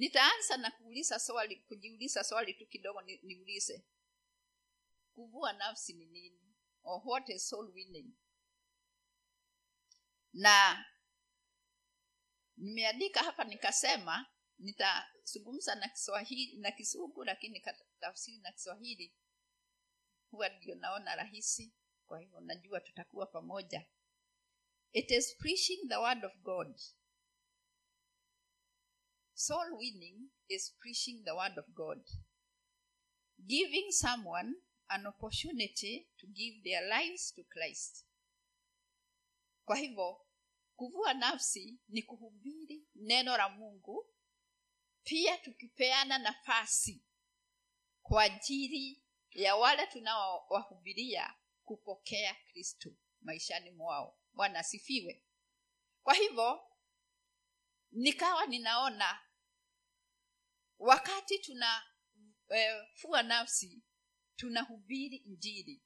nitaanza na kuuliza swali kujiuliza swali tu kidogo ni, niulize. Kuvua nafsi ni nini? Or what is soul winning? Na nimeandika hapa nikasema nitazungumza na kiswahili na kizungu lakini tafsiri na kiswahili. Huwa ndio naona rahisi kwa hivyo najua tutakuwa pamoja. It is preaching the word of god soul winning is preaching the word of god. Giving someone an opportunity to give their lives to christ. Kwa hivyo kuvua nafsi ni kuhubiri neno la mungu pia tukipeana nafasi kwa ajili ya wale tunaowahubiria kupokea kristo maishani mwao. Bwana asifiwe. Kwa hivyo nikawa ninaona wakati tunafua fua nafsi tunahubiri injili.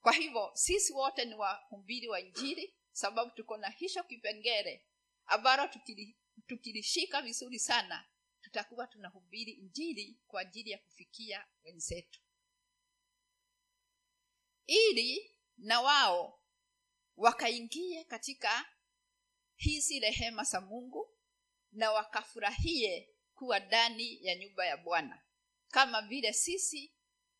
Kwa hivyo sisi wote ni wahubiri wa injili sababu tuko na hisho kipengele ambalo tukili, tukilishika vizuri sana tutakuwa tunahubiri injili kwa ajili ya kufikia wenzetu. Ili na wao wakaingie katika hizi rehema za mungu na wakafurahie kuwa ndani ya nyumba ya bwana. Kama vile sisi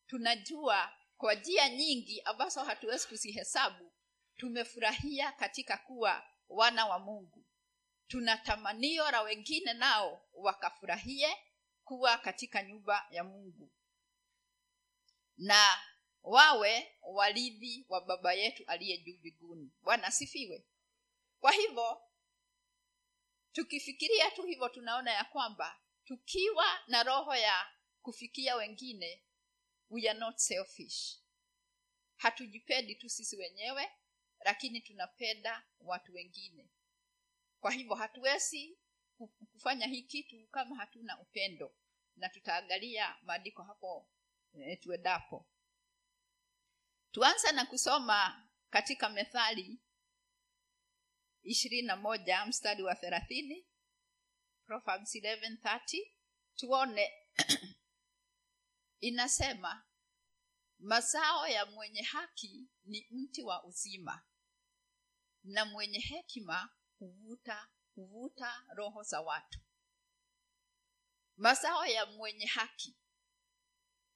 tunajua kwa njia nyingi ambazo hatuwezi kuzihesabu tumefurahia katika kuwa wana wa mungu. Tuna tamanio la wengine nao wakafurahie kuwa katika nyumba ya mungu. Na wawe warithi wa baba yetu aliye juu mbinguni. Bwana asifiwe. Kwa hivyo tukifikiria tu hivyo tunaona ya kwamba tukiwa na roho ya kufikia wengine we are not selfish. Hatujipendi tu sisi wenyewe lakini tunapenda watu wengine. Kwa hivyo hatuwezi kufanya hii kitu kama hatuna upendo na tutaangalia maandiko hapo e, tuendapo. Tuanza na kusoma katika methali ishirini na moja mstari wa thelathini Proverbs 11:30 tuone. Inasema mazao ya mwenye haki ni mti wa uzima na mwenye hekima huvuta huvuta roho za watu. Mazao ya mwenye haki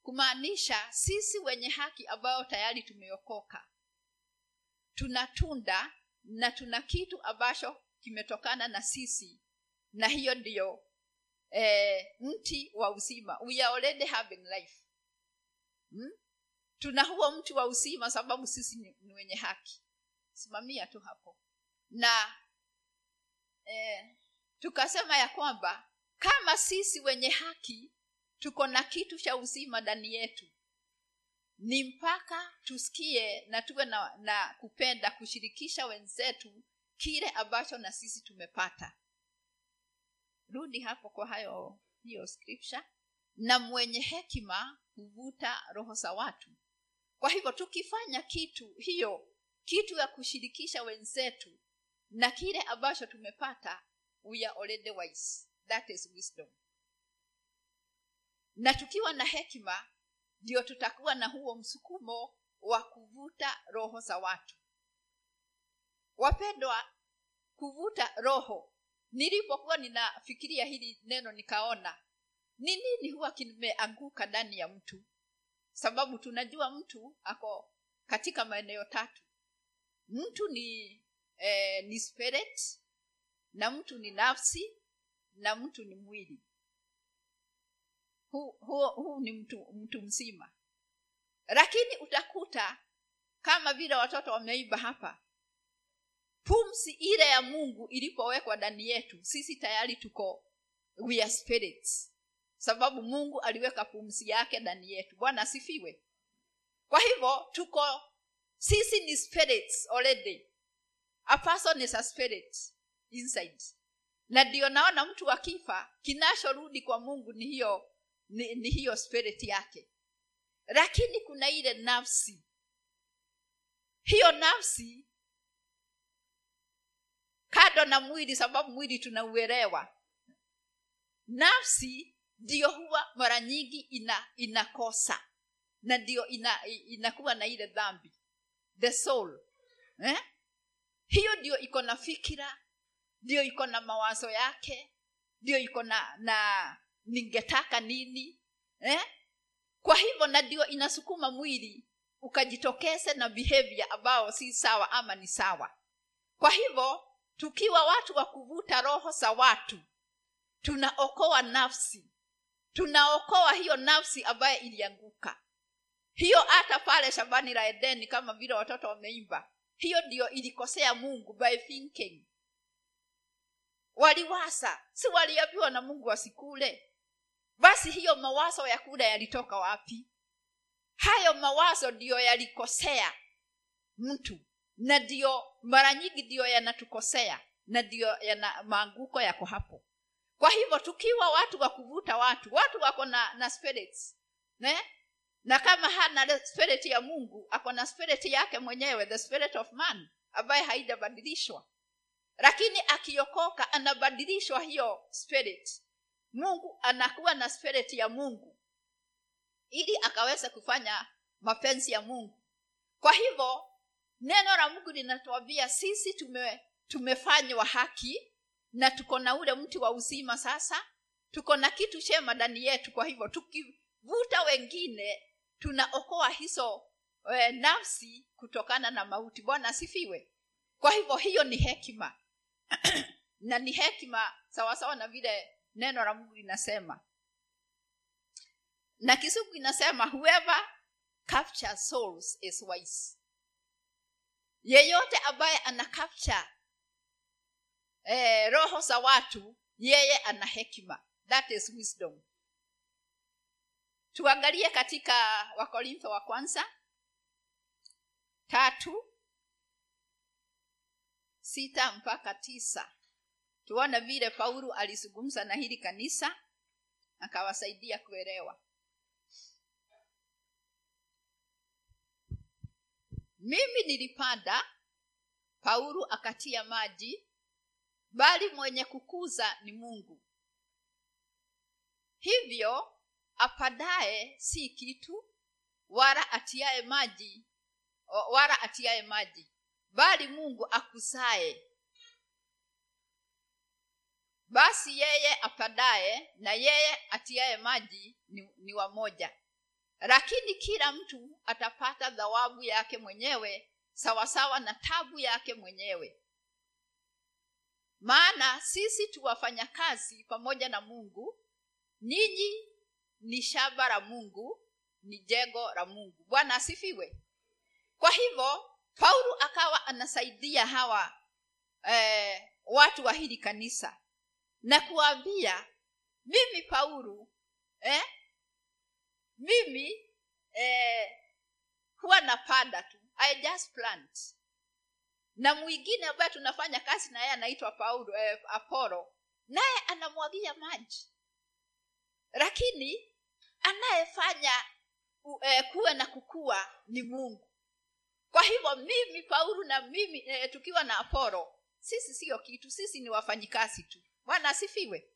kumaanisha sisi wenye haki ambayo tayari tumeokoka. Tuna tunda na tuna kitu ambacho kimetokana na sisi na hiyo ndiyo eh, mti wa uzima. We are already having life. Hmm? tuna huo mti wa uzima sababu sisi ni, ni wenye haki. Simamia tu hapo. Na eh, tukasema ya kwamba kama sisi wenye haki tuko na kitu cha uzima ndani yetu ni mpaka tusikie na tuwe na, na kupenda kushirikisha wenzetu kile ambacho na sisi tumepata rudi hapo kwa hayo hiyo scripture. Na mwenye hekima huvuta roho za watu. Kwa hivyo tukifanya kitu hiyo kitu ya kushirikisha wenzetu na kile ambacho tumepata we that is wisdom. Na tukiwa na hekima ndio tutakuwa na huo msukumo wa kuvuta roho za watu. Wapendwa kuvuta roho nilipokuwa ninafikiria hili neno nikaona ni nini huwa kimeanguka ndani ya mtu? Sababu tunajua mtu ako katika maeneo tatu. Mtu ni eh, ni spirit na mtu ni nafsi na mtu ni mwili. Huu hu, hu ni mtu mtu mzima. Lakini utakuta kama vile watoto wameiba hapa pumzi ile ya mungu ilipowekwa ndani yetu sisi tayari tuko we are spirits. Sababu mungu aliweka pumzi yake ndani yetu. Bwana asifiwe. Kwa hivyo tuko sisi ni spirits already. A person is a spirit inside. Na ndio naona mtu akifa kinachorudi kwa mungu ni hiyo ni, ni hiyo spirit yake. Lakini kuna ile nafsi. Hiyo nafsi kado na mwili sababu mwili tunauelewa nafsi ndio huwa mara nyingi ina inakosa na ndio ina, inakuwa na ile dhambi the soul eh? hiyo ndio iko na fikira ndio iko na mawazo yake ndio iko na na ningetaka nini eh? kwa hivyo na ndio inasukuma mwili ukajitokeze na behavior ambao si sawa ama ni sawa kwa hivyo tukiwa watu wa kuvuta roho za watu tunaokoa nafsi. Tunaokoa hiyo nafsi ambaye ilianguka. Hiyo hata pale shambani la edeni kama vile watoto wameimba hiyo ndiyo ilikosea mungu by thinking. Waliwasa si waliambiwa na mungu wasikule basi hiyo mawazo ya kula yalitoka wapi? Hayo mawazo ndiyo yalikosea mtu na ndio mara nyingi ndiyo yanatukosea na ndiyo yana maanguko yako hapo. Kwa hivyo tukiwa watu wa kuvuta watu watu wako na na spirits ne? na kama hana spirit ya mungu ako na spirit yake mwenyewe the spirit of man ambaye haijabadilishwa. Lakini akiokoka anabadilishwa hiyo spirit. Mungu anakuwa na spirit ya mungu ili akaweza kufanya mapenzi ya mungu. Kwa hivyo neno la mungu linatuambia sisi tume, tumefanywa haki na tuko na ule mti wa uzima sasa. Tuko na kitu chema ndani yetu kwa hivyo tukivuta wengine tunaokoa hizo e, nafsi kutokana na mauti. Bwana asifiwe. Kwa hivyo hiyo ni hekima. Na ni hekima sawasawa na vile neno la mungu linasema. Na kisugu inasema whoever captures souls is wise yeyote ambaye ana capture eh, roho za watu yeye ana hekima. That is wisdom. Tuangalie katika wakorintho wa kwanza tatu sita mpaka tisa. Tuone vile paulo alizungumza na hili kanisa akawasaidia kuelewa mimi nilipanda paulo akatia maji bali mwenye kukuza ni mungu. Hivyo apadaye si kitu wala atiaye maji wala atiaye maji bali mungu akusaye basi yeye apadaye na yeye atiaye maji ni, ni wamoja lakini kila mtu atapata thawabu yake mwenyewe sawasawa na tabu yake mwenyewe. Maana sisi tuwafanya kazi pamoja na mungu ninyi ni shamba la mungu ni jengo la mungu. Bwana asifiwe. Kwa hivyo paulo akawa anasaidia hawa eh, watu wa hili kanisa na kuwaambia mimi paulo eh, mimi eh, huwa napanda tu. I just plant. Na mwingine ambaye tunafanya kazi na yeye anaitwa paulo eh, apolo naye anamwagia maji. Lakini anayefanya eh, kuwe na kukua ni mungu. Kwa hivyo mimi paulo na mimi eh, tukiwa na apolo sisi siyo kitu sisi ni wafanyikazi tu. Bwana asifiwe.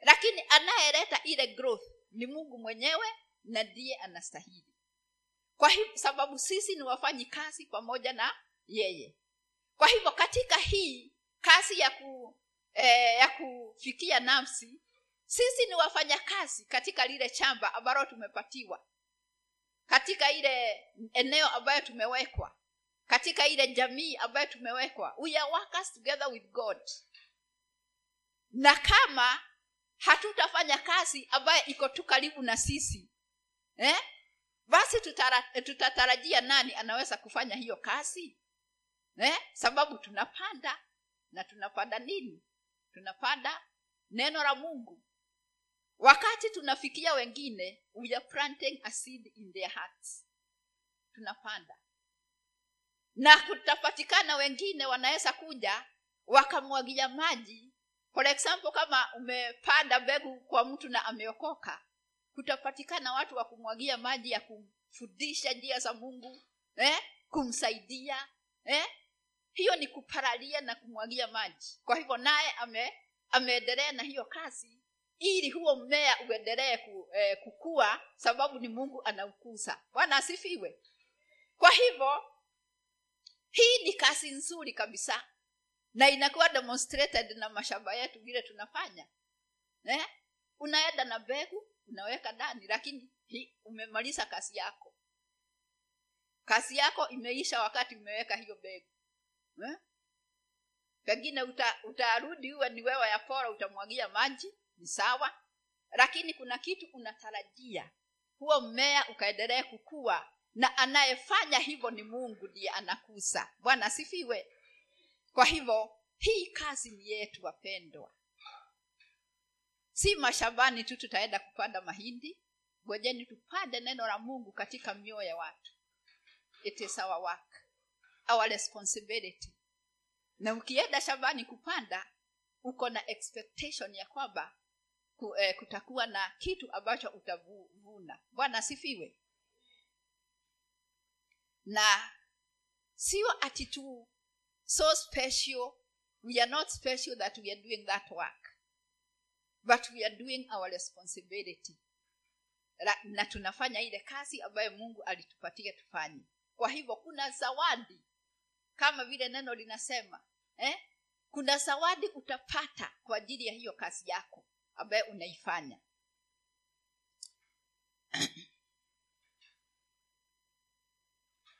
Lakini anayeleta ile growth ni mungu mwenyewe na ndiye anastahili. Kwa hivyo sababu sisi ni wafanyi kazi pamoja na yeye. Kwa hivyo katika hii kazi ya ku eh, ya kufikia nafsi sisi ni wafanyakazi katika lile chamba ambalo tumepatiwa. Katika ile eneo ambayo tumewekwa. Katika ile jamii ambayo tumewekwa. We are workers together with god. Na kama hatutafanya kazi ambayo iko tu karibu na sisi eh? basi tutara, tutatarajia nani anaweza kufanya hiyo kazi? Eh? sababu tunapanda. Na tunapanda nini? Tunapanda neno la mungu. Wakati tunafikia wengine we are planting a seed in their hearts. Tunapanda. Na kutapatikana wengine wanaweza kuja wakamwagia maji. For example kama umepanda mbegu kwa mtu na ameokoka kutapatikana watu wa kumwagia maji ya kumfundisha njia za mungu eh? kumsaidia eh? hiyo ni kuparalia na kumwagia maji kwa hivyo naye ame ameendelea na hiyo kazi ili huo mmea uendelee ku, eh, kukua sababu ni mungu anaukuza bwana asifiwe kwa hivyo hii ni kazi nzuri kabisa na inakuwa demonstrated na mashamba yetu vile tunafanya eh? unaenda na mbegu unaweka ndani lakini hi, umemaliza kazi yako. Kazi yako imeisha wakati umeweka hiyo begu eh? pengine uta, utarudi uwe ni wewe ya pora utamwagia maji ni sawa. Lakini kuna kitu unatarajia. Huo mmea ukaendelee kukua. Na anayefanya hivyo ni mungu ndiye anakuza. Bwana asifiwe. Kwa hivyo hii kazi ni yetu wapendwa si mashambani tu tutaenda kupanda mahindi ngojeni tupande neno la mungu katika mioyo ya watu. It is our work our responsibility. Na ukienda shambani kupanda uko na expectation ya kwamba eh, kutakuwa na kitu ambacho utavuna. Bwana asifiwe. Na sio ati tu so special we are not special that we are doing that work but we are doing our responsibility. Na tunafanya ile kazi ambayo mungu alitupatia tufanye. Kwa hivyo kuna zawadi. Kama vile neno linasema eh? kuna zawadi utapata kwa ajili ya hiyo kazi yako ambayo unaifanya.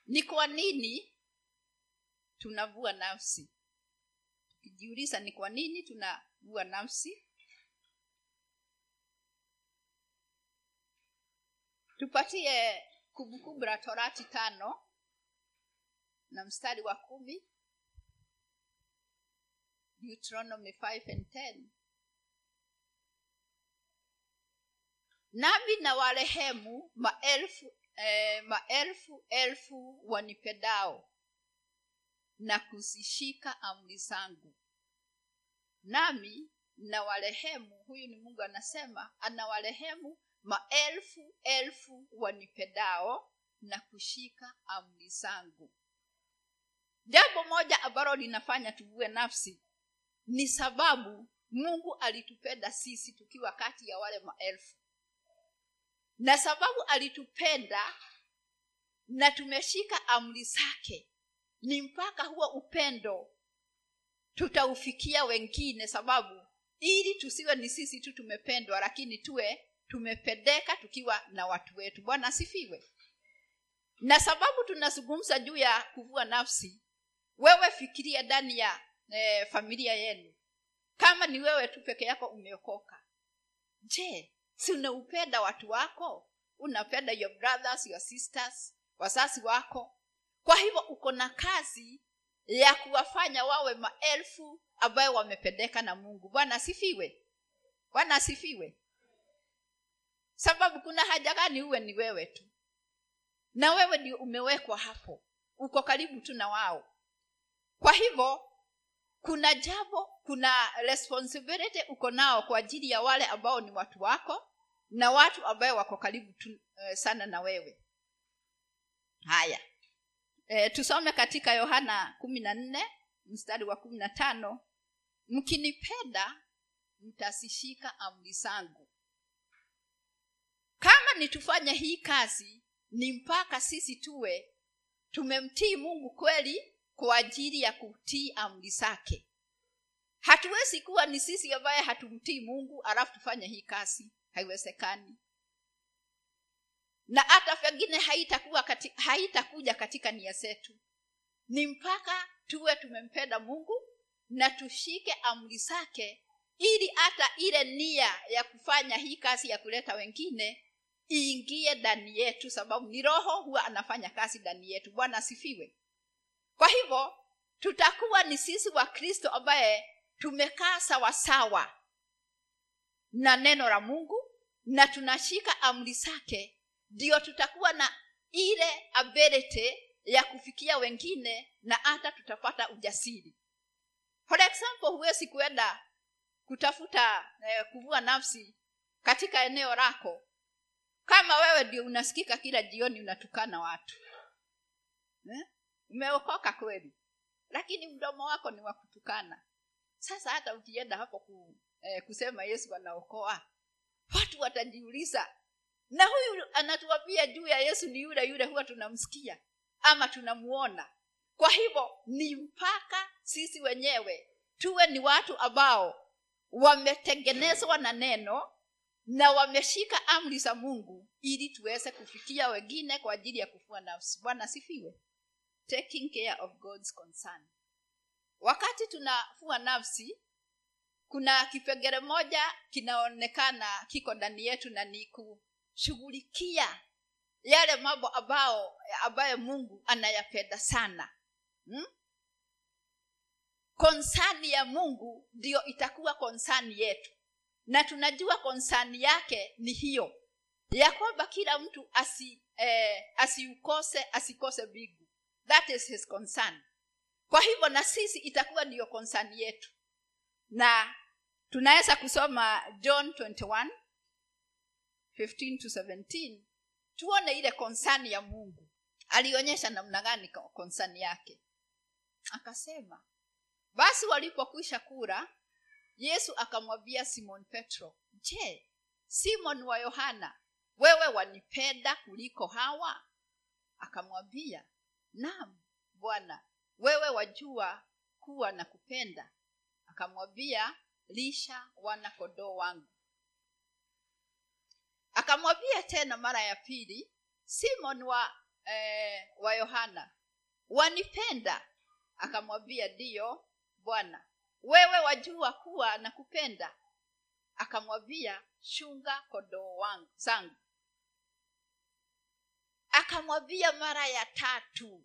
Ni kwa nini tunavua nafsi? Tukijiuliza ni kwa nini tunavua nafsi tupatie kumbukumbu la torati tano na mstari wa kumi. Deuteronomy 5 and 10 nami na warehemu maelfu eh, maelfu elfu wanipendao na kuzishika amri zangu. Nami na warehemu huyu ni mungu anasema anawarehemu maelfu elfu wanipendao na kushika amri zangu. Jambo moja ambalo linafanya tuvue nafsi ni sababu mungu alitupenda sisi tukiwa kati ya wale maelfu. Na sababu alitupenda na tumeshika amri zake ni mpaka huo upendo tutaufikia wengine sababu ili tusiwe ni sisi tu tumependwa lakini tuwe tumependeka tukiwa na watu wetu. Bwana asifiwe. Na sababu tunazungumza juu ya kuvua nafsi wewe fikiria ndani ya eh, familia yenu. Kama ni wewe tu peke yako umeokoka. Je si unaupenda watu wako? Unapenda your brothers your sisters wazazi wako? Kwa hivyo uko na kazi ya kuwafanya wawe maelfu ambayo wamependeka na mungu. Bwana asifiwe. Bwana asifiwe sababu kuna haja gani uwe ni wewe tu? Na wewe ndio umewekwa hapo. Uko karibu tu na wao. Kwa hivyo kuna jambo kuna responsibility uko nao kwa ajili ya wale ambao ni watu wako na watu ambayo wako karibu tu, uh, sana na wewe. Haya. E, tusome katika yohana kumi na nne mstari wa kumi na tano. Mkinipenda mtasishika amri zangu kama ni tufanye hii kazi ni mpaka sisi tuwe tumemtii mungu kweli kwa ajili ya kutii amri zake. Hatuwezi kuwa ni sisi ambaye hatumtii mungu alafu tufanye hii kazi. Haiwezekani. Na hata pengine haitakuwa kati, haitakuja katika nia zetu. Ni mpaka tuwe tumempenda mungu na tushike amri zake ili hata ile nia ya kufanya hii kazi ya kuleta wengine iingie ndani yetu sababu ni roho huwa anafanya kazi ndani yetu. Bwana asifiwe. Kwa hivyo tutakuwa ni sisi wa kristo ambaye tumekaa sawasawa na neno la mungu na tunashika amri zake ndio tutakuwa na ile ability ya kufikia wengine na hata tutapata ujasiri. For example huwezi kuenda kutafuta eh, kuvua nafsi katika eneo lako kama wewe ndio unasikika kila jioni unatukana watu. Eh? umeokoka kweli. Lakini mdomo wako ni wa kutukana. Sasa hata ukienda hapo ku, eh, kusema yesu anaokoa watu watajiuliza na huyu anatuambia juu ya yesu ni yule yule huwa tunamsikia ama tunamuona? Kwa hivyo ni mpaka sisi wenyewe tuwe ni watu ambao wametengenezwa na neno na wameshika amri za mungu ili tuweze kufikia wengine kwa ajili ya kufua nafsi. Bwana sifiwe taking care of god's concern. Wakati tunafua nafsi kuna kipengele moja kinaonekana kiko ndani yetu na ni kushughulikia yale mambo ambao ambayo mungu anayapenda sana. Hmm? konsani ya mungu ndiyo itakuwa konsani yetu na tunajua konsani yake ni hiyo. Ya kwamba kila mtu asi eh, asiukose asikose bigu that is his concern. Kwa hivyo na sisi itakuwa ndiyo konsani yetu. Na tunaweza kusoma john 21 15 to 17 tuone ile konsani ya mungu. Alionyesha namna gani konsani yake. Akasema basi walipokwisha kula yesu akamwambia simon petro je simon wa yohana wewe wanipenda kuliko hawa? Akamwambia nam bwana wewe wajua kuwa na kupenda akamwambia lisha wana kondoo wangu. Akamwambia tena mara ya pili simon wa eh, wa yohana wanipenda. Akamwambia ndiyo bwana wewe wajua kuwa na kupenda akamwambia chunga kondoo wangu zangu. Akamwambia mara ya tatu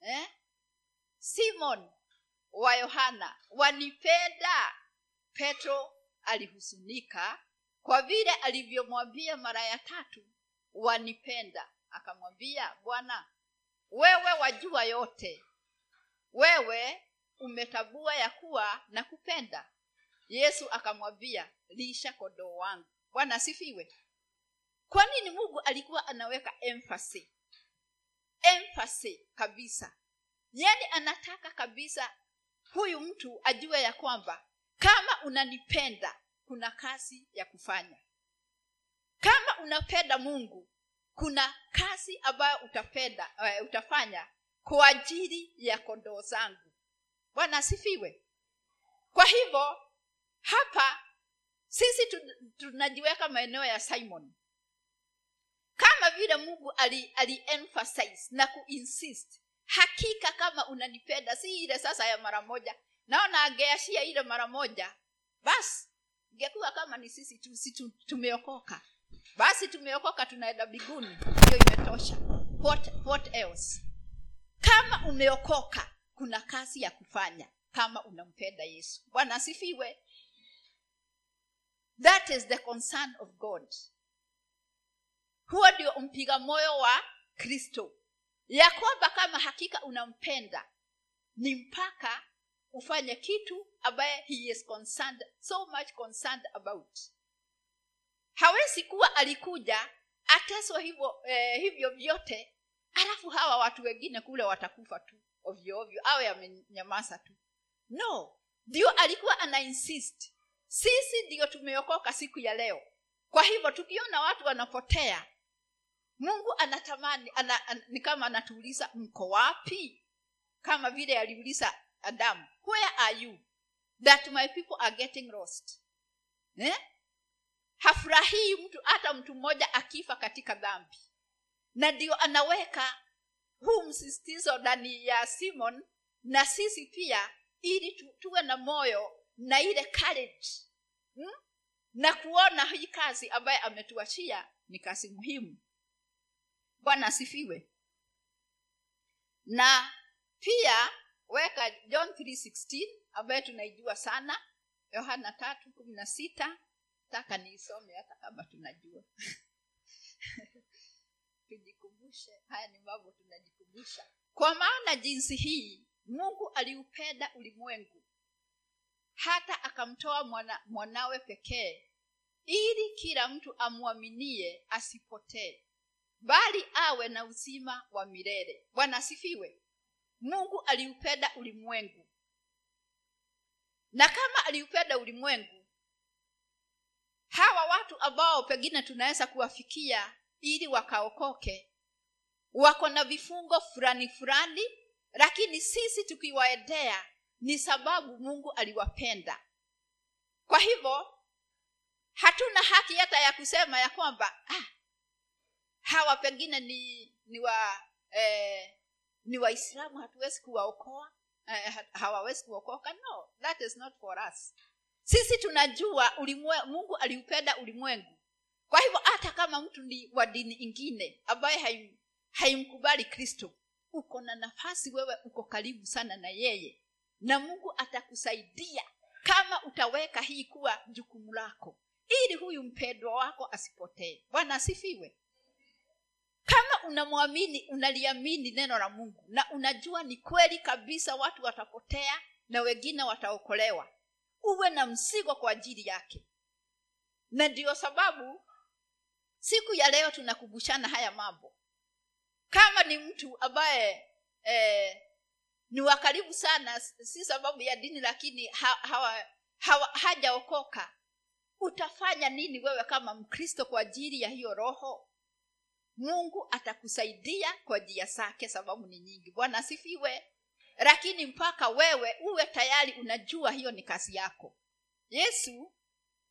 eh? simon wa yohana wanipenda? Petro alihusunika kwa vile alivyomwambia mara ya tatu wanipenda. Akamwambia bwana wewe wajua yote. Wewe umetabua ya kuwa na kupenda yesu akamwambia lisha kondoo wangu. Bwana asifiwe. Kwa nini mungu alikuwa anaweka emfasi emfasi kabisa. Yani anataka kabisa huyu mtu ajue ya kwamba kama unanipenda kuna kazi ya kufanya. Kama unapenda mungu kuna kazi ambayo utapenda uh, utafanya kwa ajili ya kondoo zangu bwana asifiwe. Kwa hivyo hapa sisi tunajiweka maeneo ya simon. Kama vile mungu ali, ali emphasize na kuinsist hakika kama unanipenda si ile sasa ya mara moja naona angeashia ile mara moja basi ingekuwa kama ni sisi tu, si tu, tumeokoka. Basi tumeokoka tunaenda biguni hiyo imetosha. What, what else? Kama umeokoka kuna kazi ya kufanya kama unampenda yesu. Bwana asifiwe. That is the concern of god. Huo ndio mpiga moyo wa kristo. Ya kwamba kama hakika unampenda ni mpaka ufanye kitu ambaye he is concerned so much concerned about. Hawezi kuwa alikuja ateswa hivyo eh, hivyo vyote alafu hawa watu wengine kule watakufa tu ovyo ovyo awe amenyamaza tu. No ndio alikuwa ana insist. Sisi ndio tumeokoka siku ya leo. Kwa hivyo tukiona watu wanapotea mungu anatamani ana, an, ni kama anatuuliza mko wapi? Kama vile aliuliza adamu where are you? That my people are getting lost. Eh? hafurahii mtu hata mtu mmoja akifa katika dhambi. Na ndio anaweka huu msisitizo ndani ya simon na sisi pia ili tu, tuwe na moyo na ile courage hmm? na kuona hii kazi ambaye ametuachia ni kazi muhimu. Bwana asifiwe. Na pia weka john 316 ambaye tunaijua sana yohana tatu kumi na sita. Taka niisome hata kama tunajua. Tujikumbushe haya ni mambo tunajikumbusha kwa maana jinsi hii mungu aliupenda ulimwengu. Hata akamtoa mwana, mwanawe pekee ili kila mtu amwaminie asipotee bali awe na uzima wa milele. Bwana asifiwe. Mungu aliupenda ulimwengu. Na kama aliupenda ulimwengu hawa watu ambao pengine tunaweza kuwafikia ili wakaokoke wako na vifungo fulani fulani lakini sisi tukiwaendea ni sababu mungu aliwapenda. Kwa hivyo hatuna haki hata ya kusema ya kwamba ah, hawa pengine ni ni wa eh, ni waislamu hatuwezi kuwaokoa eh, hawawezi kuokoka. No that is not for us. Sisi tunajua ulimwe, mungu aliupenda ulimwengu. Kwa hivyo hata kama mtu ni wa dini ingine ambaye haimkubali kristo. Uko na nafasi wewe uko karibu sana na yeye. Na mungu atakusaidia kama utaweka hii kuwa jukumu lako. Ili huyu mpendwa wako asipotee. Bwana asifiwe. Kama unamwamini unaliamini neno la mungu na unajua ni kweli kabisa watu watapotea na wengine wataokolewa uwe na msigo kwa ajili yake. Na ndiyo sababu siku ya leo tunakumbushana haya mambo kama ni mtu ambaye eh, ni wakaribu sana si sababu ya dini lakini ha, hawa, hawa, hajaokoka utafanya nini wewe kama mkristo kwa ajili ya hiyo roho? Mungu atakusaidia kwa njia zake sababu ni nyingi. Bwana asifiwe. Lakini mpaka wewe uwe tayari unajua hiyo ni kazi yako. Yesu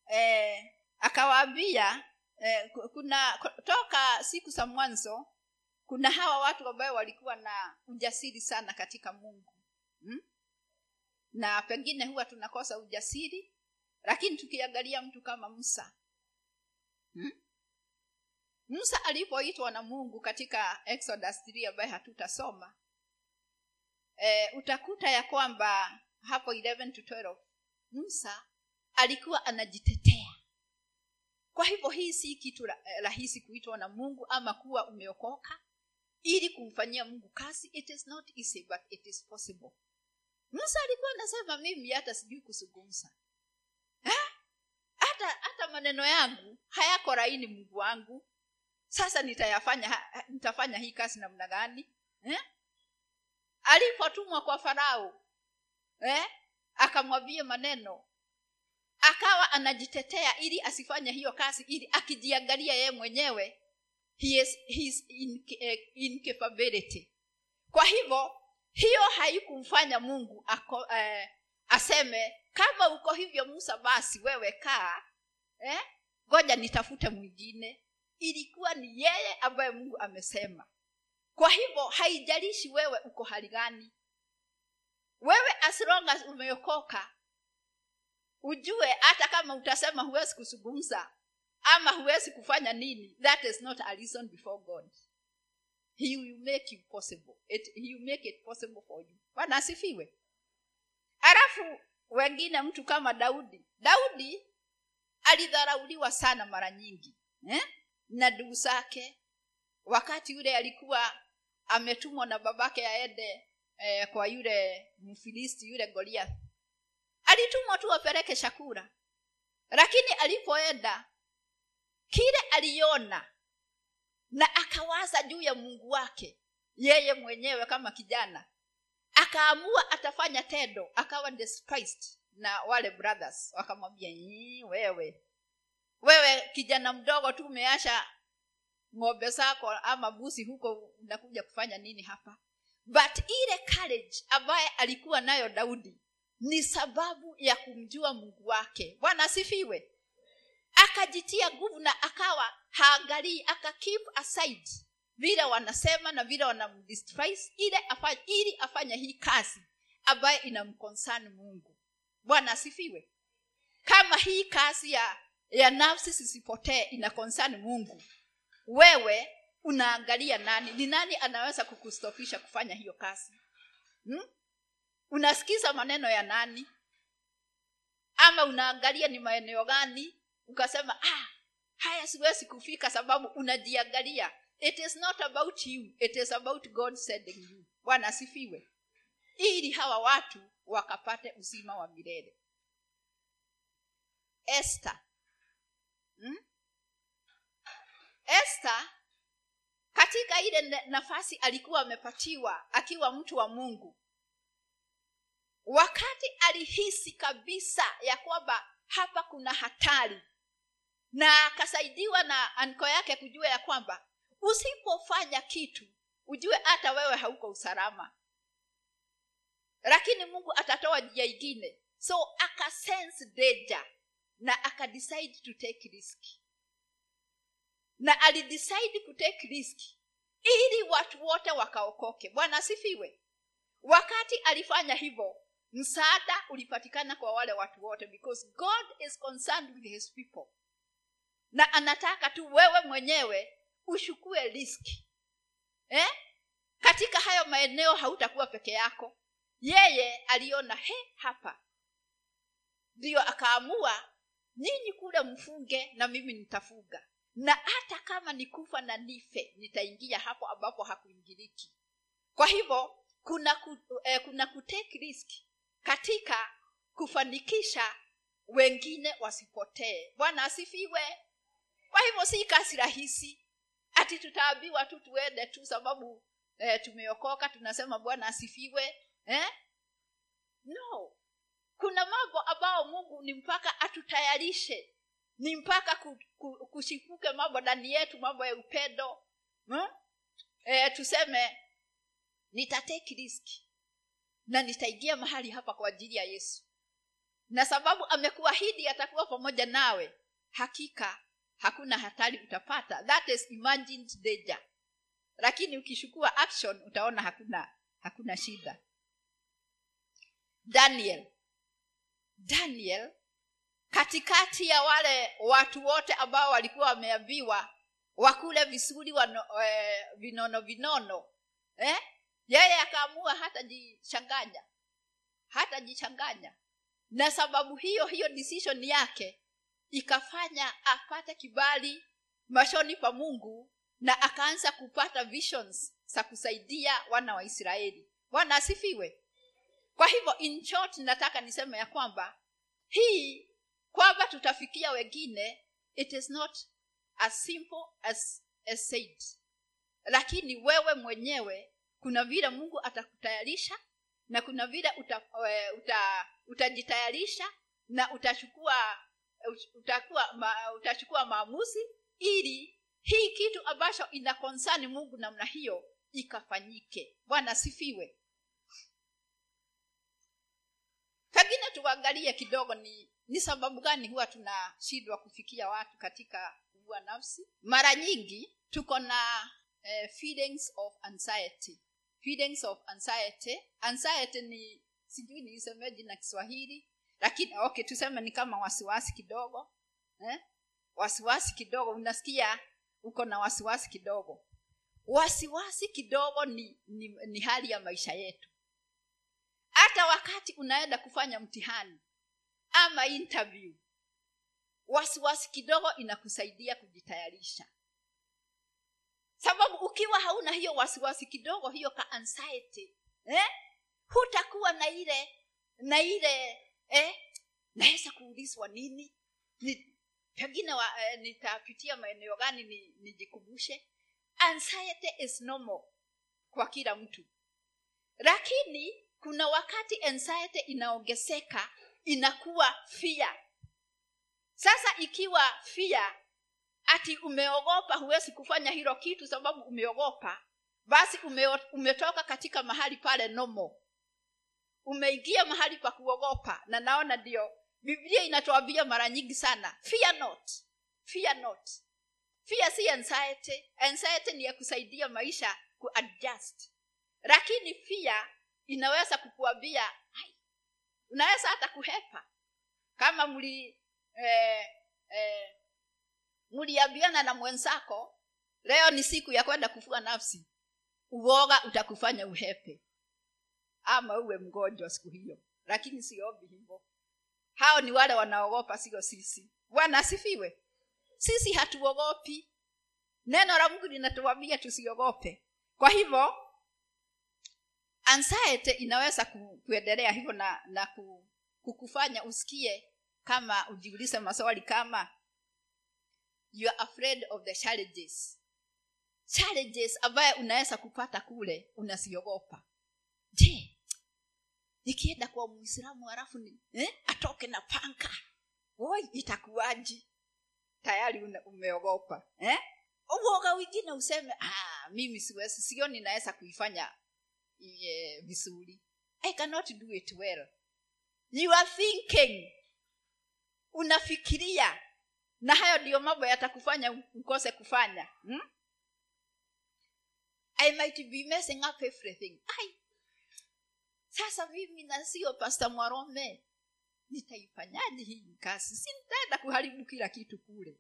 eh, akawaambia eh, kuna toka siku za mwanzo kuna hawa watu ambayo walikuwa na ujasiri sana katika mungu hmm? na pengine huwa tunakosa ujasiri lakini tukiangalia mtu kama musa hmm? musa alipoitwa na mungu katika exodus 3 ambaye hatutasoma e, utakuta ya kwamba hapo 11 to 12 musa alikuwa anajitetea kwa hivyo hii si kitu rahisi kuitwa na mungu ama kuwa umeokoka ili kumfanyia mungu kazi it is not easy but it is possible. Musa alikuwa anasema mimi hata sijui kuzungumza. Hata hata maneno yangu hayako laini mungu wangu. Sasa nitayafanya nitafanya hii kazi namna gani? Eh? alipotumwa kwa farao eh? akamwambia maneno. Akawa anajitetea ili asifanye hiyo kazi ili akijiangalia yeye mwenyewe his, his incapability. Kwa hivyo hiyo haikumfanya mungu ako, eh, aseme kama uko hivyo musa basi wewe kaa eh? ngoja nitafute mwingine. Ilikuwa ni yeye ambaye mungu amesema. Kwa hivyo haijalishi wewe uko hali gani. Wewe as umeokoka ujue hata kama utasema huwezi kuzungumza ama huwezi kufanya nini? That is not a reason before god. He will make you possible. It, he will make it possible for you. Bwana asifiwe. Alafu wengine mtu kama daudi. Daudi alidharauliwa sana mara nyingi eh? na ndugu zake. Wakati yule alikuwa ametumwa na babake aende eh, kwa yule mfilisti yule goliath. Alitumwa tu apeleke chakula. Lakini alipoenda kile aliona na akawaza juu ya mungu wake yeye mwenyewe kama kijana. Akaamua atafanya tendo akawa despised na wale brothers. Wakamwambia wewe. Wewe kijana mdogo tu umeasha ng'ombe zako ama busi huko unakuja kufanya nini hapa? But ile courage ambaye alikuwa nayo daudi ni sababu ya kumjua mungu wake. Bwana asifiwe akajitia nguvu na akawa haangalii aka keep aside vile wanasema na vile wanamdespise ile afanye, ili afanya hii kazi ambaye inamkonsani mungu. Bwana asifiwe. Kama hii kazi ya ya nafsi zisipotee ina mungu. Wewe unaangalia nani? Ni nani anaweza kukustofisha kufanya hiyo kazi? Hmm? unasikiza maneno ya nani? Ama unaangalia ni maeneo gani ukasema ah haya siwezi kufika sababu unajiangalia it is not about you. It is about god sending you. Bwana asifiwe. Ili hawa watu wakapate uzima wa milele. Esther. Hmm? Esther katika ile nafasi alikuwa amepatiwa akiwa mtu wa Mungu wakati alihisi kabisa ya kwamba hapa kuna hatari na akasaidiwa na anko yake kujua ya kwamba usipofanya kitu ujue hata wewe hauko usalama. Lakini mungu atatoa njia ingine. So akasense danger na akadecide to take risk. Na alidecide kutake risk ili watu wote wakaokoke. Bwana asifiwe. Wakati alifanya hivyo msaada ulipatikana kwa wale watu wote because god is concerned with his people na anataka tu wewe mwenyewe ushukue riski eh? katika hayo maeneo hautakuwa peke yako. Yeye aliona he hapa. Ndiyo akaamua nyinyi kule mfunge na mimi nitafuga. Na hata kama nikufa na nife nitaingia hapo ambapo hakuingiriki kwa hivyo kuna ku, eh, kuna kutake risk katika kufanikisha wengine wasipotee. Bwana asifiwe kwa hivyo si kazi rahisi ati tutaambiwa tu tuende tu sababu eh, tumeokoka tunasema bwana asifiwe eh? no kuna mambo ambayo mungu ni mpaka atutayarishe ni mpaka ku, ku, kushipuke mambo ndani yetu mambo ya upendo hmm? e, tuseme nitateki riski na nitaingia mahali hapa kwa ajili ya yesu na sababu amekuahidi atakuwa pamoja nawe hakika hakuna hatari utapata. That is imagined danger. Lakini ukishukua action utaona hakuna hakuna shida. Daniel. Daniel katikati ya wale watu wote ambao walikuwa wameambiwa wakule visuri wano, eh, vinono vinono eh? yeye akaamua hatajichanganya hatajichanganya na sababu hiyo hiyo decision yake ikafanya apate kibali mashoni pa mungu na akaanza kupata visions za kusaidia wana wa israeli. Bwana asifiwe. Kwa hivyo in short nataka niseme ya kwamba hii kwamba tutafikia wengine it is not as simple as, as said. Lakini wewe mwenyewe kuna vile mungu atakutayarisha na kuna vile uta, uta, utajitayarisha na utachukua utakuwa ma, utachukua maamuzi ili hii kitu ambacho ina konsani mungu namna hiyo ikafanyike. Bwana sifiwe pengine tuangalie kidogo ni ni sababu gani huwa tunashindwa kufikia watu katika kuua nafsi. Mara nyingi tuko na eh, feelings of anxiety. Feelings of anxiety. Anxiety ni sijui niisemeji na kiswahili lakini okay tuseme ni kama wasiwasi kidogo eh? wasiwasi kidogo unasikia uko na wasiwasi kidogo wasiwasi kidogo ni, ni, ni hali ya maisha yetu hata wakati unaenda kufanya mtihani ama interview wasiwasi kidogo inakusaidia kujitayarisha sababu ukiwa hauna hiyo wasiwasi kidogo hiyo ka anxiety eh? hutakuwa na ile na ile eh? naweza kuulizwa nini? Ni, pengine eh, nitapitia maeneo gani ni, nijikumbushe? Anxiety is normal kwa kila mtu. Lakini kuna wakati anxiety inaongezeka inakuwa fia sasa ikiwa fia ati umeogopa huwezi kufanya hilo kitu sababu umeogopa basi ume, umetoka katika mahali pale nomo umeingia mahali pa kuogopa na naona ndio biblia inatuambia mara nyingi sana fear not fear not fear si anxiety anxiety ni ya kusaidia maisha kuadjust lakini fear inaweza kukuambia unaweza hata kuhepa. Kama mli eh, eh, mliambiana na mwenzako leo ni siku ya kwenda kufua nafsi uoga utakufanya uhepe ama uwe mgonjwa siku hiyo. Lakini siombi hivyo. Hao ni wale wanaogopa sio sisi. Bwana asifiwe. Sisi hatuogopi. Neno la mungu linatuambia tusiogope. Kwa hivyo anxiety inaweza kuendelea hivyo na, na kukufanya usikie kama ujiulize maswali kama you are afraid of the challenges. Challenges ambaye unaweza kupata kule unasiogopa je nikienda kwa muislamu halafu eh, atoke na panka oi itakuwaji tayari umeogopa eh? uoga wingine useme ah, mimi siwezi sioni naweza kuifanya iye vizuri. I cannot do it well. You are thinking. Unafikiria. Na hayo ndiyo mambo yatakufanya ukose kufanya hmm? i might be messing up everything. Ai, sasa mimi na sio pasta mwarome. Nitaifanyaje hii kazi? Si nitaenda kuharibu kila kitu kule.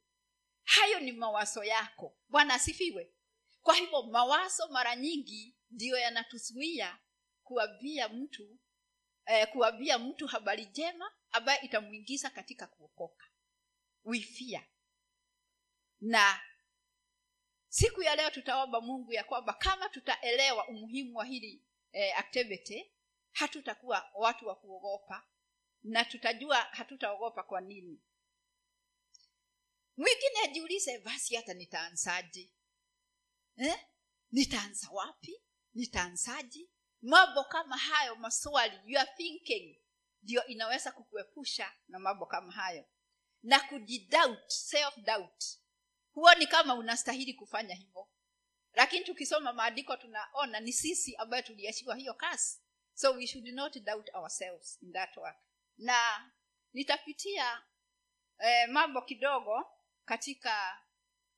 Hayo ni mawazo yako. Bwana asifiwe. Kwa hivyo mawazo mara nyingi ndiyo yanatuzuia kuambia mtu eh, kuambia mtu habari njema ambayo itamwingiza katika kuokoka. Wifia na siku ya leo tutaomba mungu ya kwamba kama tutaelewa umuhimu wa hili eh, activity hatutakuwa watu wa kuogopa na tutajua hatutaogopa kwa nini. Mwingine ajiulize basi hata nitaansaji eh? nitaanza wapi? Nitaansaji mambo kama hayo maswali you are thinking ndio inaweza kukuepusha na mambo kama hayo. Na kujidoubt self doubt huoni kama unastahili kufanya hivyo. Lakini tukisoma maandiko tunaona ni sisi ambayo tuliachiwa hiyo kazi so we should not doubt ourselves in that work. Na nitapitia eh, mambo kidogo katika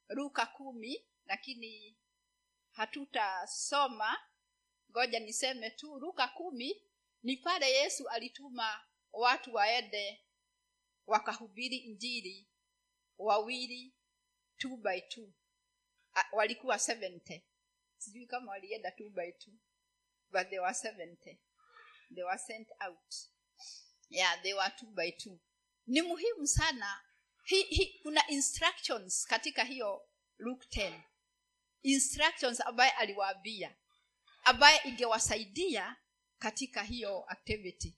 luka kumi lakini hatutasoma. Ngoja niseme tu luka kumi ni pale yesu alituma watu waende wakahubiri injili wawili two by two. A- walikuwa 70 sijui kama walienda two by two but they were 70 they were sent out. Yeah they were two by two. Ni muhimu sana hi, hi, kuna instructions katika hiyo luke 10 instructions ambaye aliwaambia ambaye ingewasaidia katika hiyo activity.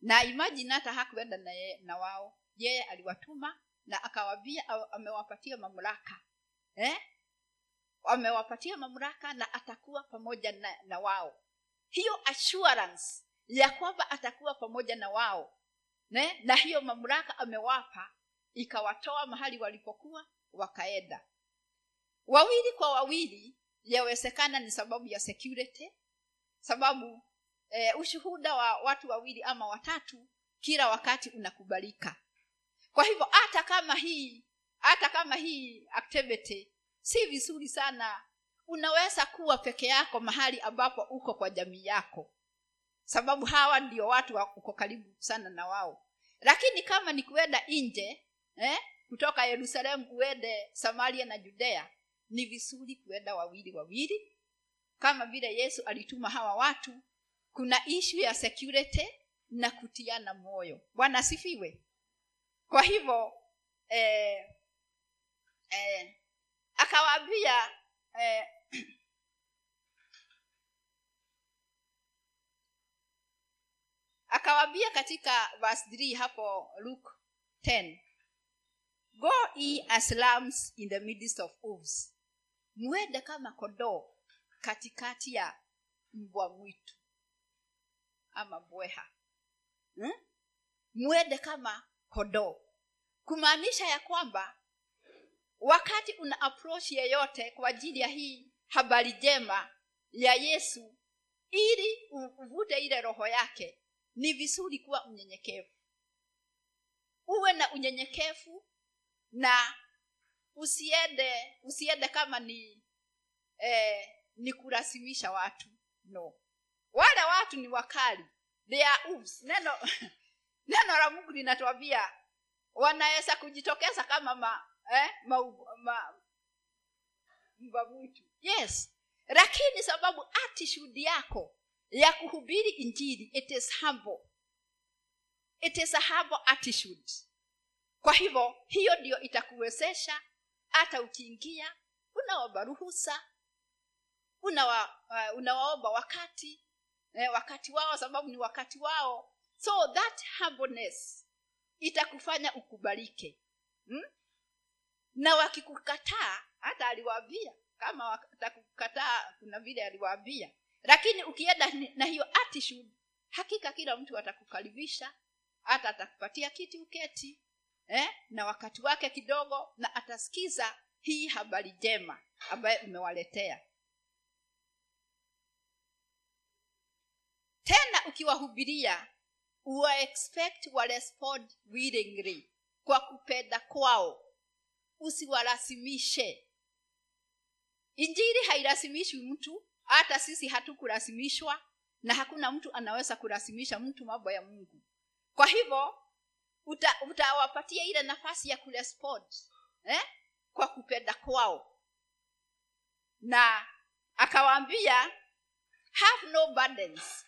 Na imagine hata hakuenda na, na wao. Yeye aliwatuma na akawaambia amewapatia mamlaka. Eh? amewapatia mamlaka na atakuwa pamoja na, na wao hiyo assurance ya kwamba atakuwa pamoja na wao ne? na hiyo mamlaka amewapa ikawatoa mahali walipokuwa wakaenda wawili kwa wawili yawezekana ni sababu ya security sababu e, ushuhuda wa watu wawili ama watatu kila wakati unakubalika kwa hivyo hata kama hii hata kama hii activity si vizuri sana unaweza kuwa peke yako mahali ambapo uko kwa jamii yako. Sababu hawa ndio watu wa uko karibu sana na wao. Lakini kama ni kuenda nje eh, kutoka yerusalemu uende samaria na judea ni vizuri kuenda wawili wawili. Kama vile yesu alituma hawa watu kuna ishu ya security na kutiana moyo. Bwana asifiwe. Kwa hivyo eh, eh, akawaambia eh, akawaambia katika verse 3 hapo luke 10 go ye as lambs in the midst of wolves. Mwende kama kondoo katikati ya mbwa mwitu ama bweha hmm? kama kondoo. Kumaanisha ya kwamba wakati una approach yeyote kwa ajili ya hii habari njema ya yesu ili uvute ile roho yake ni vizuri kuwa unyenyekevu uwe na unyenyekevu na usiende usiende kama ni eh, ni kurasimisha watu. No. Wale watu ni wakali. They are oops. neno neno la mungu linatuambia wanaweza kujitokeza kama ma, eh, ma, ma, mbwa yes. Lakini sababu attitude yako ya kuhubiri injili it is humble. It is a humble attitude. Kwa hivyo hiyo ndiyo itakuwezesha hata ukiingia unaomba ruhusa unawa, uh, unawaomba wakati eh, wakati wao sababu ni wakati wao. So that humbleness itakufanya ukubalike hmm? na wakikukataa hata aliwaambia kama watakukataa kuna vile aliwaambia lakini ukienda na hiyo attitude hakika kila mtu atakukaribisha hata atakupatia kiti uketi eh? na wakati wake kidogo na atasikiza hii habari njema ambayo umewaletea. Tena ukiwahubiria uwa expect willingly kwa kupenda kwao. Usiwarasimishe. Injili hairasimishwi mtu hata sisi hatukurasimishwa na hakuna mtu anaweza kurasimisha mtu mambo ya mungu. Kwa hivyo utawapatia uta ile nafasi ya kurespond eh? kwa kupenda kwao. Na akawaambia have no burdens.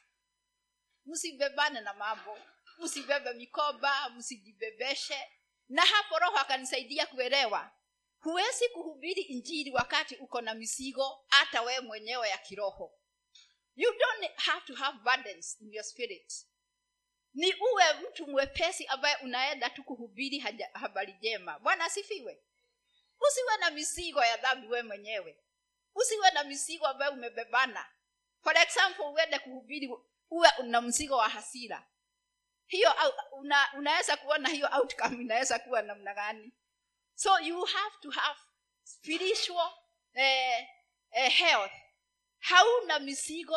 Msibebane na mambo. Msibebe mikoba msijibebeshe. Na hapo roho akanisaidia kuelewa huwezi kuhubiri injili wakati uko na misigo hata wewe mwenyewe ya kiroho. You don't have to have burdens in your spirit. Ni uwe mtu mwepesi ambaye unaenda tu kuhubiri habari njema. Bwana asifiwe. Usiwe na misigo ya dhambi wewe mwenyewe. Usiwe na misigo ambayo umebebana. For example uende kuhubiri uwe na mzigo wa hasira. Hiyo una, unaweza kuona hiyo outcome inaweza kuwa namna gani so you have to have spiritual eh, eh, health. Hauna misigo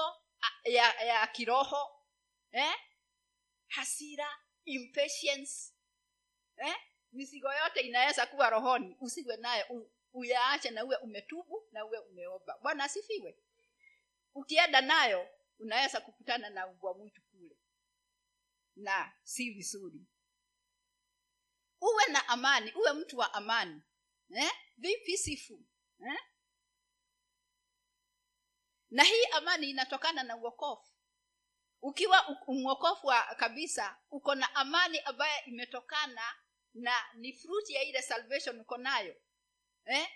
ya, ya kiroho eh? hasira impatience eh? misigo yote inaweza kuwa rohoni. Usiwe nayo uyaache na uwe umetubu na uwe umeomba bwana asifiwe. Ukienda nayo unaweza kukutana na ubwa mwitu kule. Na si vizuri uwe na amani uwe mtu wa amani eh? Eh? na hii amani inatokana na uokofu ukiwa mwokofu wa kabisa uko na amani ambayo imetokana na ni fruti ya ile salvation uko nayo eh?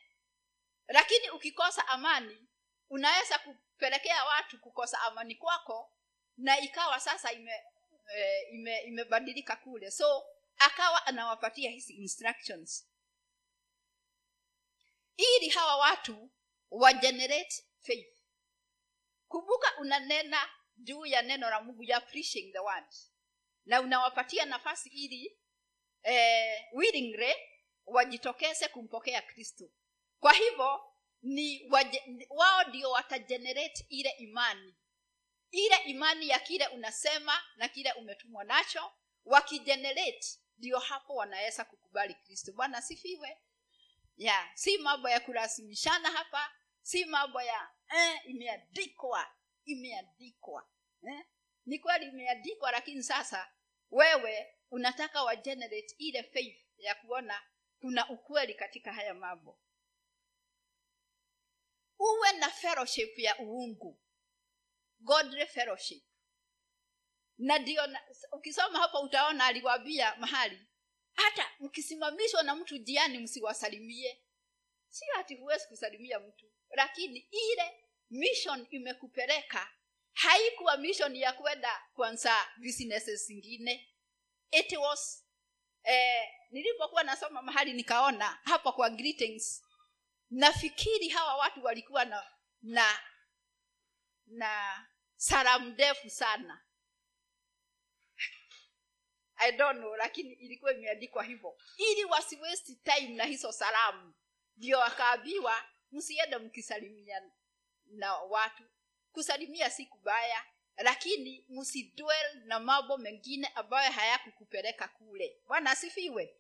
lakini ukikosa amani unaweza kupelekea watu kukosa amani kwako na ikawa sasa ime e, ime imebadilika kule so akawa anawapatia hizi instructions. Ili hawa watu wa generate faith. Kumbuka unanena juu ya neno la mungu ya preaching the word. Na unawapatia nafasi ili eh, willingly wajitokeze kumpokea kristo. Kwa hivyo ni wao ndio watagenerate ile imani. Ile imani ya kile unasema na kile umetumwa nacho wakigenerate ndio hapo wanaweza kukubali kristo. Bwana sifiwe ya si mambo ya kurasimishana hapa si mambo ya eh, imeandikwa imeandikwa eh? ni kweli imeandikwa lakini sasa wewe unataka wa generate ile faith ya kuona kuna ukweli katika haya mambo. Uwe na fellowship ya uungu. Godly fellowship na ndio ukisoma hapo utaona aliwambia mahali hata mkisimamishwa na mtu jiani msiwasalimie. Sio hati huwezi kusalimia mtu lakini ile mission imekupeleka. Haikuwa mission ya kwenda kwanza businesses zingine. It was eh, nilipokuwa nasoma mahali nikaona hapa kwa greetings nafikiri hawa watu walikuwa na na na salamu ndefu sana i don't know lakini ilikuwa imeandikwa hivyo. Ili wasiwesti time na hizo salamu ndio wakaambiwa msiende mkisalimia na watu. Kusalimia si kubaya lakini msidwel na mambo mengine ambayo hayakukupeleka kule. Bwana asifiwe.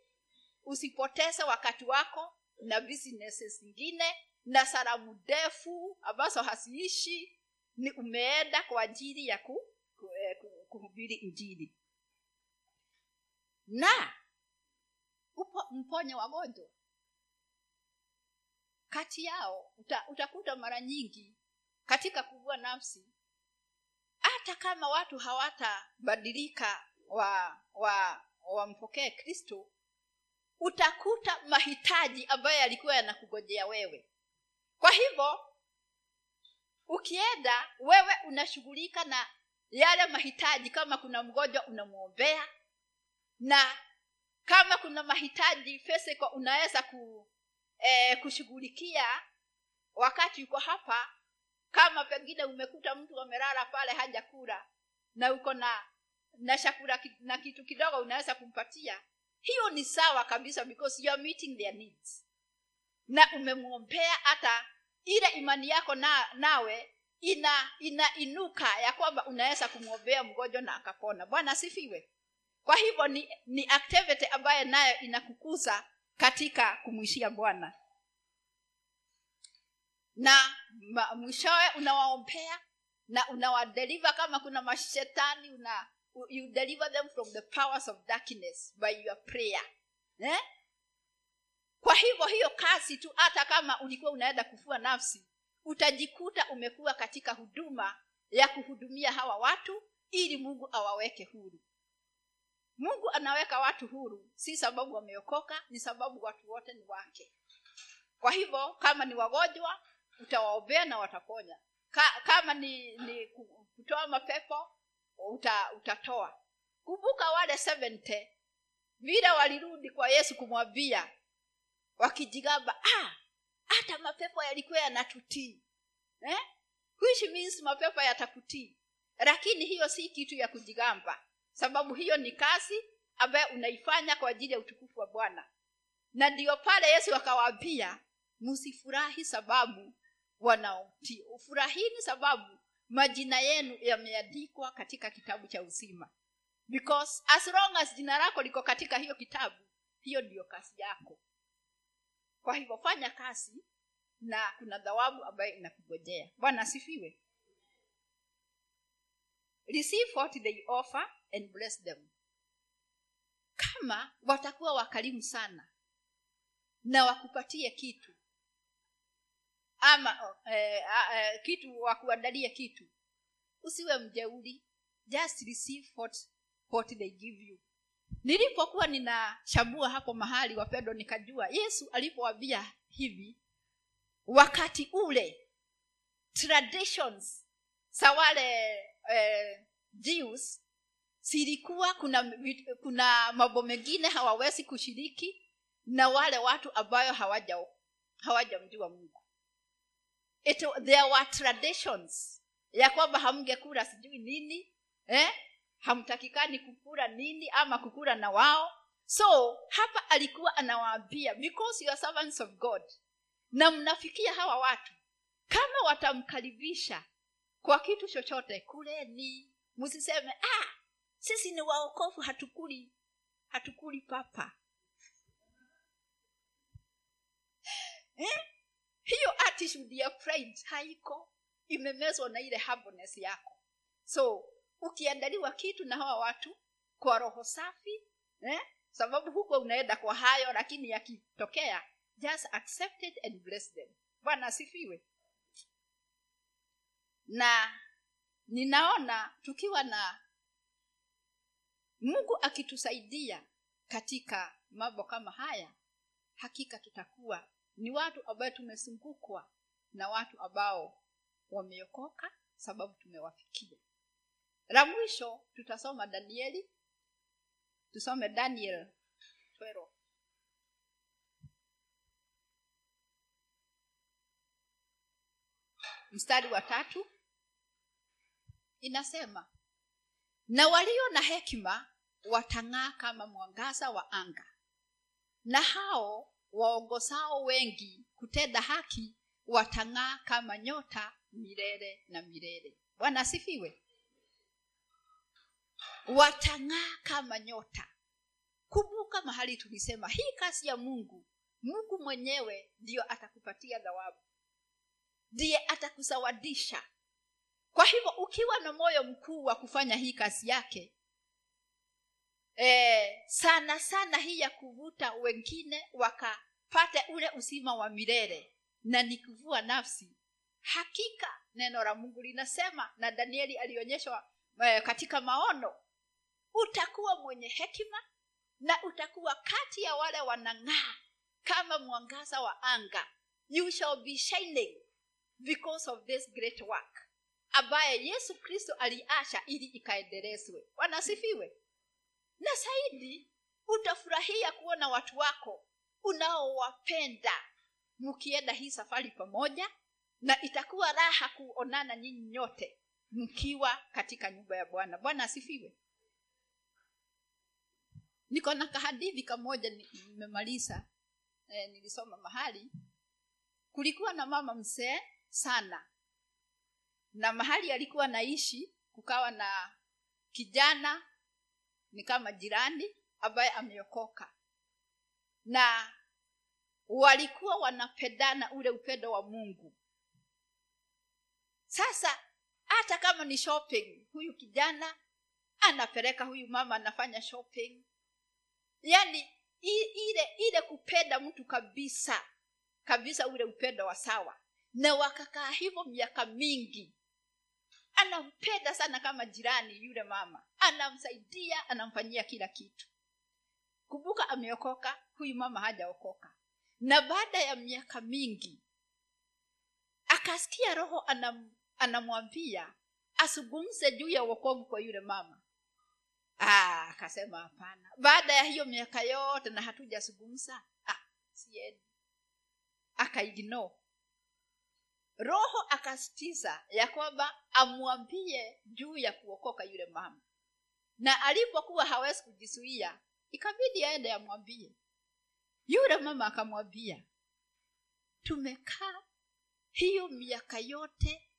Usipoteze wakati wako na businesses zingine na salamu ndefu ambazo haziishi ni umeenda kwa ajili ya ku, ku, eh, ku, kuhubiri injili na upo mponye wagonjwa. Kati yao uta, utakuta mara nyingi katika kuvua nafsi hata kama watu hawatabadilika wa wa wampokee kristo utakuta mahitaji ambayo yalikuwa yanakugojea wewe. Kwa hivyo ukienda wewe unashughulika na yale mahitaji kama kuna mgonjwa unamwombea na kama kuna mahitaji feseko unaweza ku, eh, kushughulikia wakati uko hapa. Kama pengine umekuta mtu amelala pale hajakula na uko na na chakula na kitu kidogo unaweza kumpatia hiyo ni sawa kabisa because you are meeting their needs. Na umemwombea hata ile imani yako na, nawe ina inainuka ya kwamba unaweza kumwombea mgonjwa na akapona. Bwana asifiwe kwa hivyo ni, ni activity ambayo nayo inakukuza katika kumwishia bwana. Na ma- mwishowe unawaombea na unawadeliver kama kuna mashetani una you deliver them from the powers of darkness by your prayer. Eh? kwa hivyo hiyo kazi tu hata kama ulikuwa unaenda kufua nafsi utajikuta umekuwa katika huduma ya kuhudumia hawa watu ili mungu awaweke huru mungu anaweka watu huru. Si sababu wameokoka ni sababu watu wote ni wake. Kwa hivyo kama ni wagonjwa utawaombea na wataponya. Ka, kama ni, ni kutoa mapepo uta, utatoa. Kumbuka wale 70 vile walirudi kwa yesu kumwambia wakijigamba ah hata mapepo yalikuwa yanatutii. Eh? which means mapepo yatakutii. Lakini hiyo si kitu ya kujigamba sababu hiyo ni kazi ambayo unaifanya kwa ajili ya utukufu wa bwana. Na ndiyo pale yesu akawaambia msifurahi sababu wanaomtii ufurahini sababu majina yenu yameandikwa katika kitabu cha uzima. Because as long as jina lako liko katika hiyo kitabu hiyo ndiyo kazi yako. Kwa hivyo fanya kazi na kuna dhawabu ambayo inakugojea bwana asifiwe. Receive what they offer and bless them. Kama watakuwa wakarimu sana na wakupatie kitu. Ama eh, eh, kitu wakuandalie kitu. Usiwe mjeuri. Just receive what, what they give you. Nilipokuwa ninachambua hapo mahali wapendo nikajua yesu alipowambia hivi wakati ule traditions za wale eh, zilikuwa kuna kuna mambo mengine hawawezi kushiriki na wale watu ambayo hawaja hawajamjua mungu It, there were traditions ya kwamba hamngekula sijui nini eh? hamtakikani kukula nini ama kukula na wao so hapa alikuwa anawaambia because you are servants of god na mnafikia hawa watu kama watamkaribisha kwa kitu chochote kuleni msiseme ah sisi ni waokofu hatukuli hatukuli papa eh? hiyo attitude ya pride haiko imemezwa na ile humbleness yako so ukiandaliwa kitu na hawa watu kwa roho safi eh? sababu huko unaenda kwa hayo lakini yakitokea just accept it and bless them bwana asifiwe na ninaona tukiwa na mungu akitusaidia katika mambo kama haya hakika tutakuwa ni watu ambayo tumezungukwa na watu ambao wameokoka sababu tumewafikia. La mwisho tutasoma danieli tusome daniel 12 mstari wa tatu inasema na walio na hekima watang'aa kama mwangaza wa anga. Na hao waongozao wengi kutenda haki watang'aa kama nyota milele na milele. Bwana asifiwe. Watang'aa kama nyota. Kumbuka mahali tulisema hii kazi ya mungu mungu mwenyewe ndiyo atakupatia dhawabu ndiye atakuzawadisha kwa hivyo ukiwa na moyo mkuu wa kufanya hii kazi yake e, sana sana hii ya kuvuta wengine wakapate ule uzima wa milele. Na ni kuvua nafsi hakika neno la mungu linasema na danieli alionyeshwa eh, katika maono utakuwa mwenye hekima na utakuwa kati ya wale wanang'aa kama mwangaza wa anga. You shall be shining because of this great work ambaye yesu kristo aliasha ili ikaendelezwe. Wanasifiwe na zaidi utafurahia kuona watu wako unaowapenda. Mkienda hii safari pamoja na itakuwa raha kuonana nyinyi nyote mkiwa katika nyumba ya bwana. Bwana asifiwe. Niko na kahadithi kamoja nimemaliza e, nilisoma mahali. Kulikuwa na mama msee sana. Na mahali alikuwa naishi kukawa na kijana ni kama jirani ambaye ameokoka. Na walikuwa wanapendana ule upendo wa mungu. Sasa hata kama ni shopping huyu kijana anapeleka huyu mama anafanya shopping. Yaani ile ile kupenda mtu kabisa kabisa ule upendo wa sawa. Na wakakaa hivyo miaka mingi anampenda sana kama jirani yule mama. Anamsaidia anamfanyia kila kitu. Kumbuka ameokoka huyu mama hajaokoka. Na baada ya miaka mingi akasikia roho anam, anamwambia asugumze juu ya uokovu kwa yule mama. Ah, akasema hapana. Baada ya hiyo miaka yote na hatujasugumza ah, siendi. Akaignore roho akasitiza ya kwamba amwambie juu ya kuokoka yule mama. Na alipokuwa hawezi kujizuia ikabidi aende amwambie. Yule mama akamwambia tumekaa hiyo miaka yote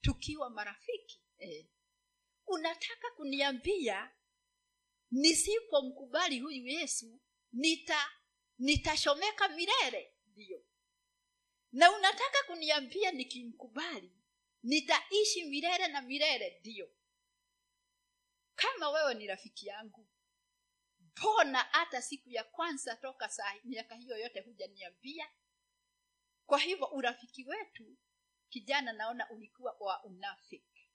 tukiwa marafiki eh. unataka kuniambia nisipomkubali huyu yesu nita nitashomeka milele? Ndiyo na unataka kuniambia nikimkubali nitaishi milele na milele ndiyo kama wewe ni rafiki yangu mbona hata siku ya kwanza toka saa miaka hiyo yote hujaniambia? Kwa hivyo urafiki wetu kijana naona ulikuwa wa unafiki.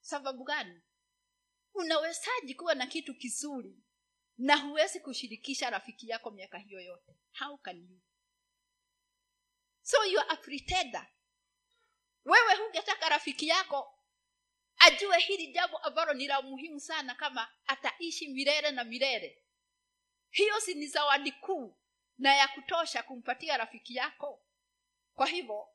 Sababu gani? Unawezaji kuwa na kitu kizuri na huwezi kushirikisha rafiki yako miaka hiyo yote? How can you so you are a pretender. Wewe hungetaka rafiki yako ajue hili jambo ambalo ni la muhimu sana kama ataishi milele na milele. Hiyo si ni zawadi kuu na ya kutosha kumpatia rafiki yako. Kwa hivyo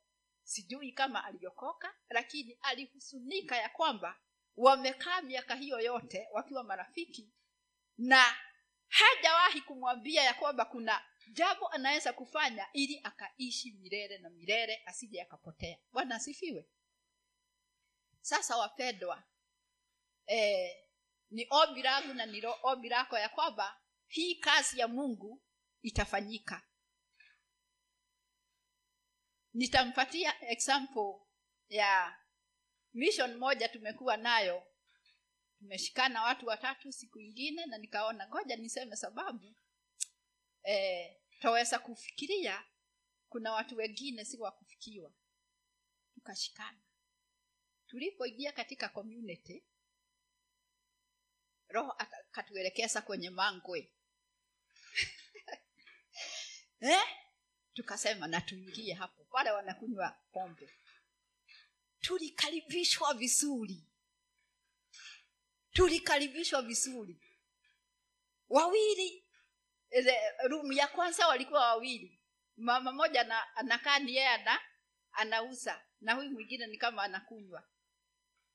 sijui kama aliokoka lakini alihusunika ya kwamba wamekaa miaka hiyo yote wakiwa marafiki na hajawahi kumwambia ya kwamba kuna jambo anaweza kufanya ili akaishi milele na milele asije akapotea. Bwana asifiwe. Sasa wapendwa eh, ni ombi langu na ni ombi lako ya kwamba hii kazi ya mungu itafanyika. Nitampatia example ya mission moja tumekuwa nayo. Tumeshikana watu watatu siku ingine na nikaona ngoja niseme sababu eh, twaweza kufikiria. Kuna watu wengine si wa kufikiwa. Tukashikana. Tulipoingia katika community roho akatuelekeza kwenye mangwe. Eh? tukasema na tuingie hapo. Pale wanakunywa pombe. Tulikaribishwa vizuri. Tulikaribishwa vizuri. Wawili rumu ya kwanza walikuwa wawili. Mama moja na, anakaa ni yeye ana anauza na huyu mwingine ni kama anakunywa.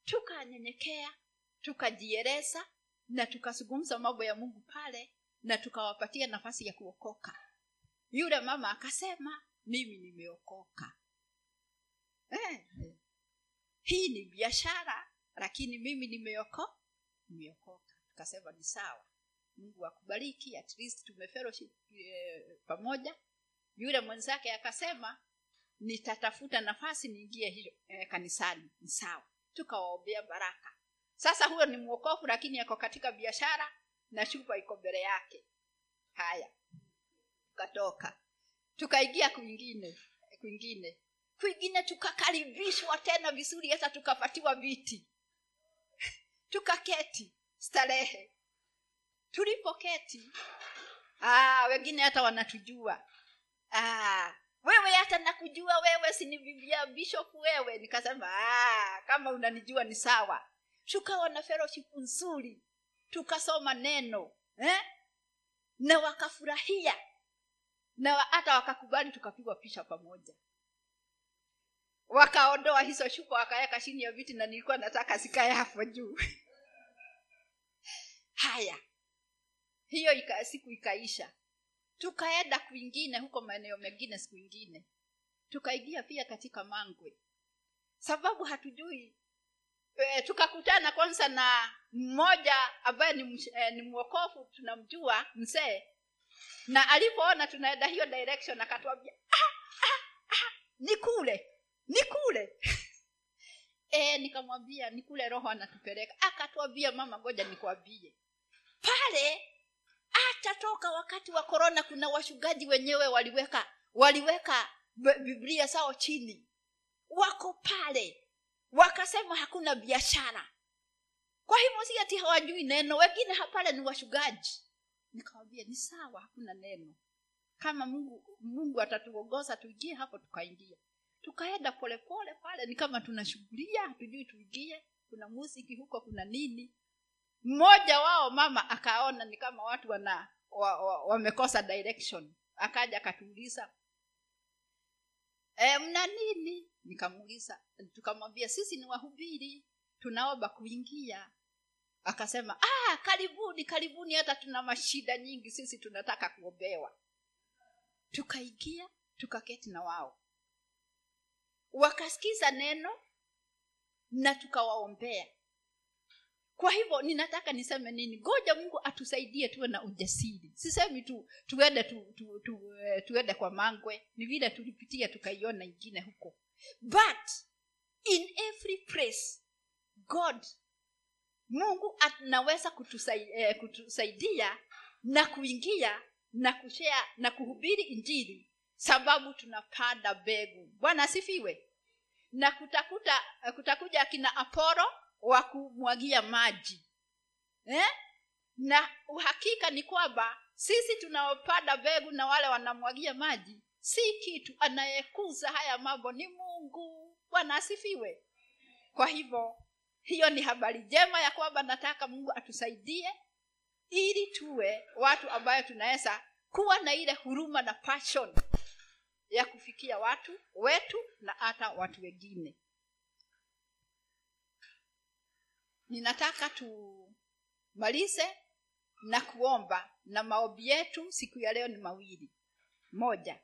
Tukanyenyekea tukajieleza na tukazungumza mambo ya mungu pale na tukawapatia nafasi ya kuokoka. Yule mama akasema mimi nimeokoka. Eh, hii ni biashara lakini mimi nimeoko nimeokoka. Tukasema ni sawa mungu akubariki at least tumefellowship eh, pamoja. Yule mwenzake akasema nitatafuta nafasi niingie eh, kanisani. Ni sawa. Tukawaombea baraka. Sasa huyo ni mwokofu lakini ako katika biashara na chupa iko mbele yake. Haya. Tukatoka. Tukaingia kwingine kwingine. Kwingine tukakaribishwa tena vizuri hata tukapatiwa viti. Tukaketi. Starehe tulipoketi. Ah, wengine hata wanatujua. Ah, wewe hata nakujua wewe si ni bibia wewe? Nikasema ah, kama unanijua ni sawa. Tukawa na fellowship nzuri. Tukasoma neno eh? na wakafurahia. Na hata wakakubali tukapigwa picha pamoja. Wakaondoa hizo shupa wakaweka chini ya viti na nilikuwa nataka zikae hapo juu. Haya hiyo ika, siku ikaisha. Tukaenda kwingine huko maeneo mengine siku ingine. Tukaingia pia katika mangwe. Sababu hatujui e, tukakutana kwanza na mmoja ambaye ni, e, ni mwokofu tunamjua mzee. Na alipoona tunaenda hiyo direction akatuambia ah, ah, ah, ni kule ni kule. E, nikamwambia ni kule roho anatupeleka. Akatuambia mama ngoja nikwambie. Pale atatoka wakati wa korona kuna washugaji wenyewe waliweka waliweka biblia sao chini. Wako pale wakasema hakuna biashara. Kwa hivyo si ati hawajui neno wengine hapale ni washugaji. Nikawambia ni sawa hakuna neno. Kama mungu mungu atatuongoza tuingie hapo tukaingia. Tukaenda polepole pale ni kama tunashughulia hatujui tuingie. Kuna musiki huko kuna nini mmoja wao mama akaona ni kama watu wana wa, wa, wamekosa direction. Akaja akatuuliza e, mna nini? Nikamuuliza tukamwambia sisi ni wahubiri tunaomba kuingia. Akasema ah, karibuni karibuni hata tuna mashida nyingi sisi tunataka kuombewa. Tukaingia tukaketi na wao. Wakasikiza neno na tukawaombea kwa hivyo ninataka niseme nini? Goja mungu atusaidie tuwe na ujasiri. Sisemi tu tuende tu, tu, tu, eh, tuende kwa mangwe. Ni vile tulipitia tukaiona ingine huko. But in every place god mungu anaweza kutusaidia, eh, kutusaidia na kuingia na kushea na kuhubiri injili sababu tunapanda mbegu. Bwana asifiwe. Na kutakuta kutakuja akina aporo wa kumwagia maji. Eh? na uhakika ni kwamba sisi tunaopanda mbegu na wale wanamwagia maji si kitu anayekuza haya mambo ni mungu. Bwana asifiwe. Kwa hivyo hiyo ni habari njema ya kwamba nataka mungu atusaidie ili tuwe watu ambayo tunaweza kuwa na ile huruma na passion ya kufikia watu wetu na hata watu wengine ninataka tumalize na kuomba na maombi yetu siku ya leo ni mawili. Moja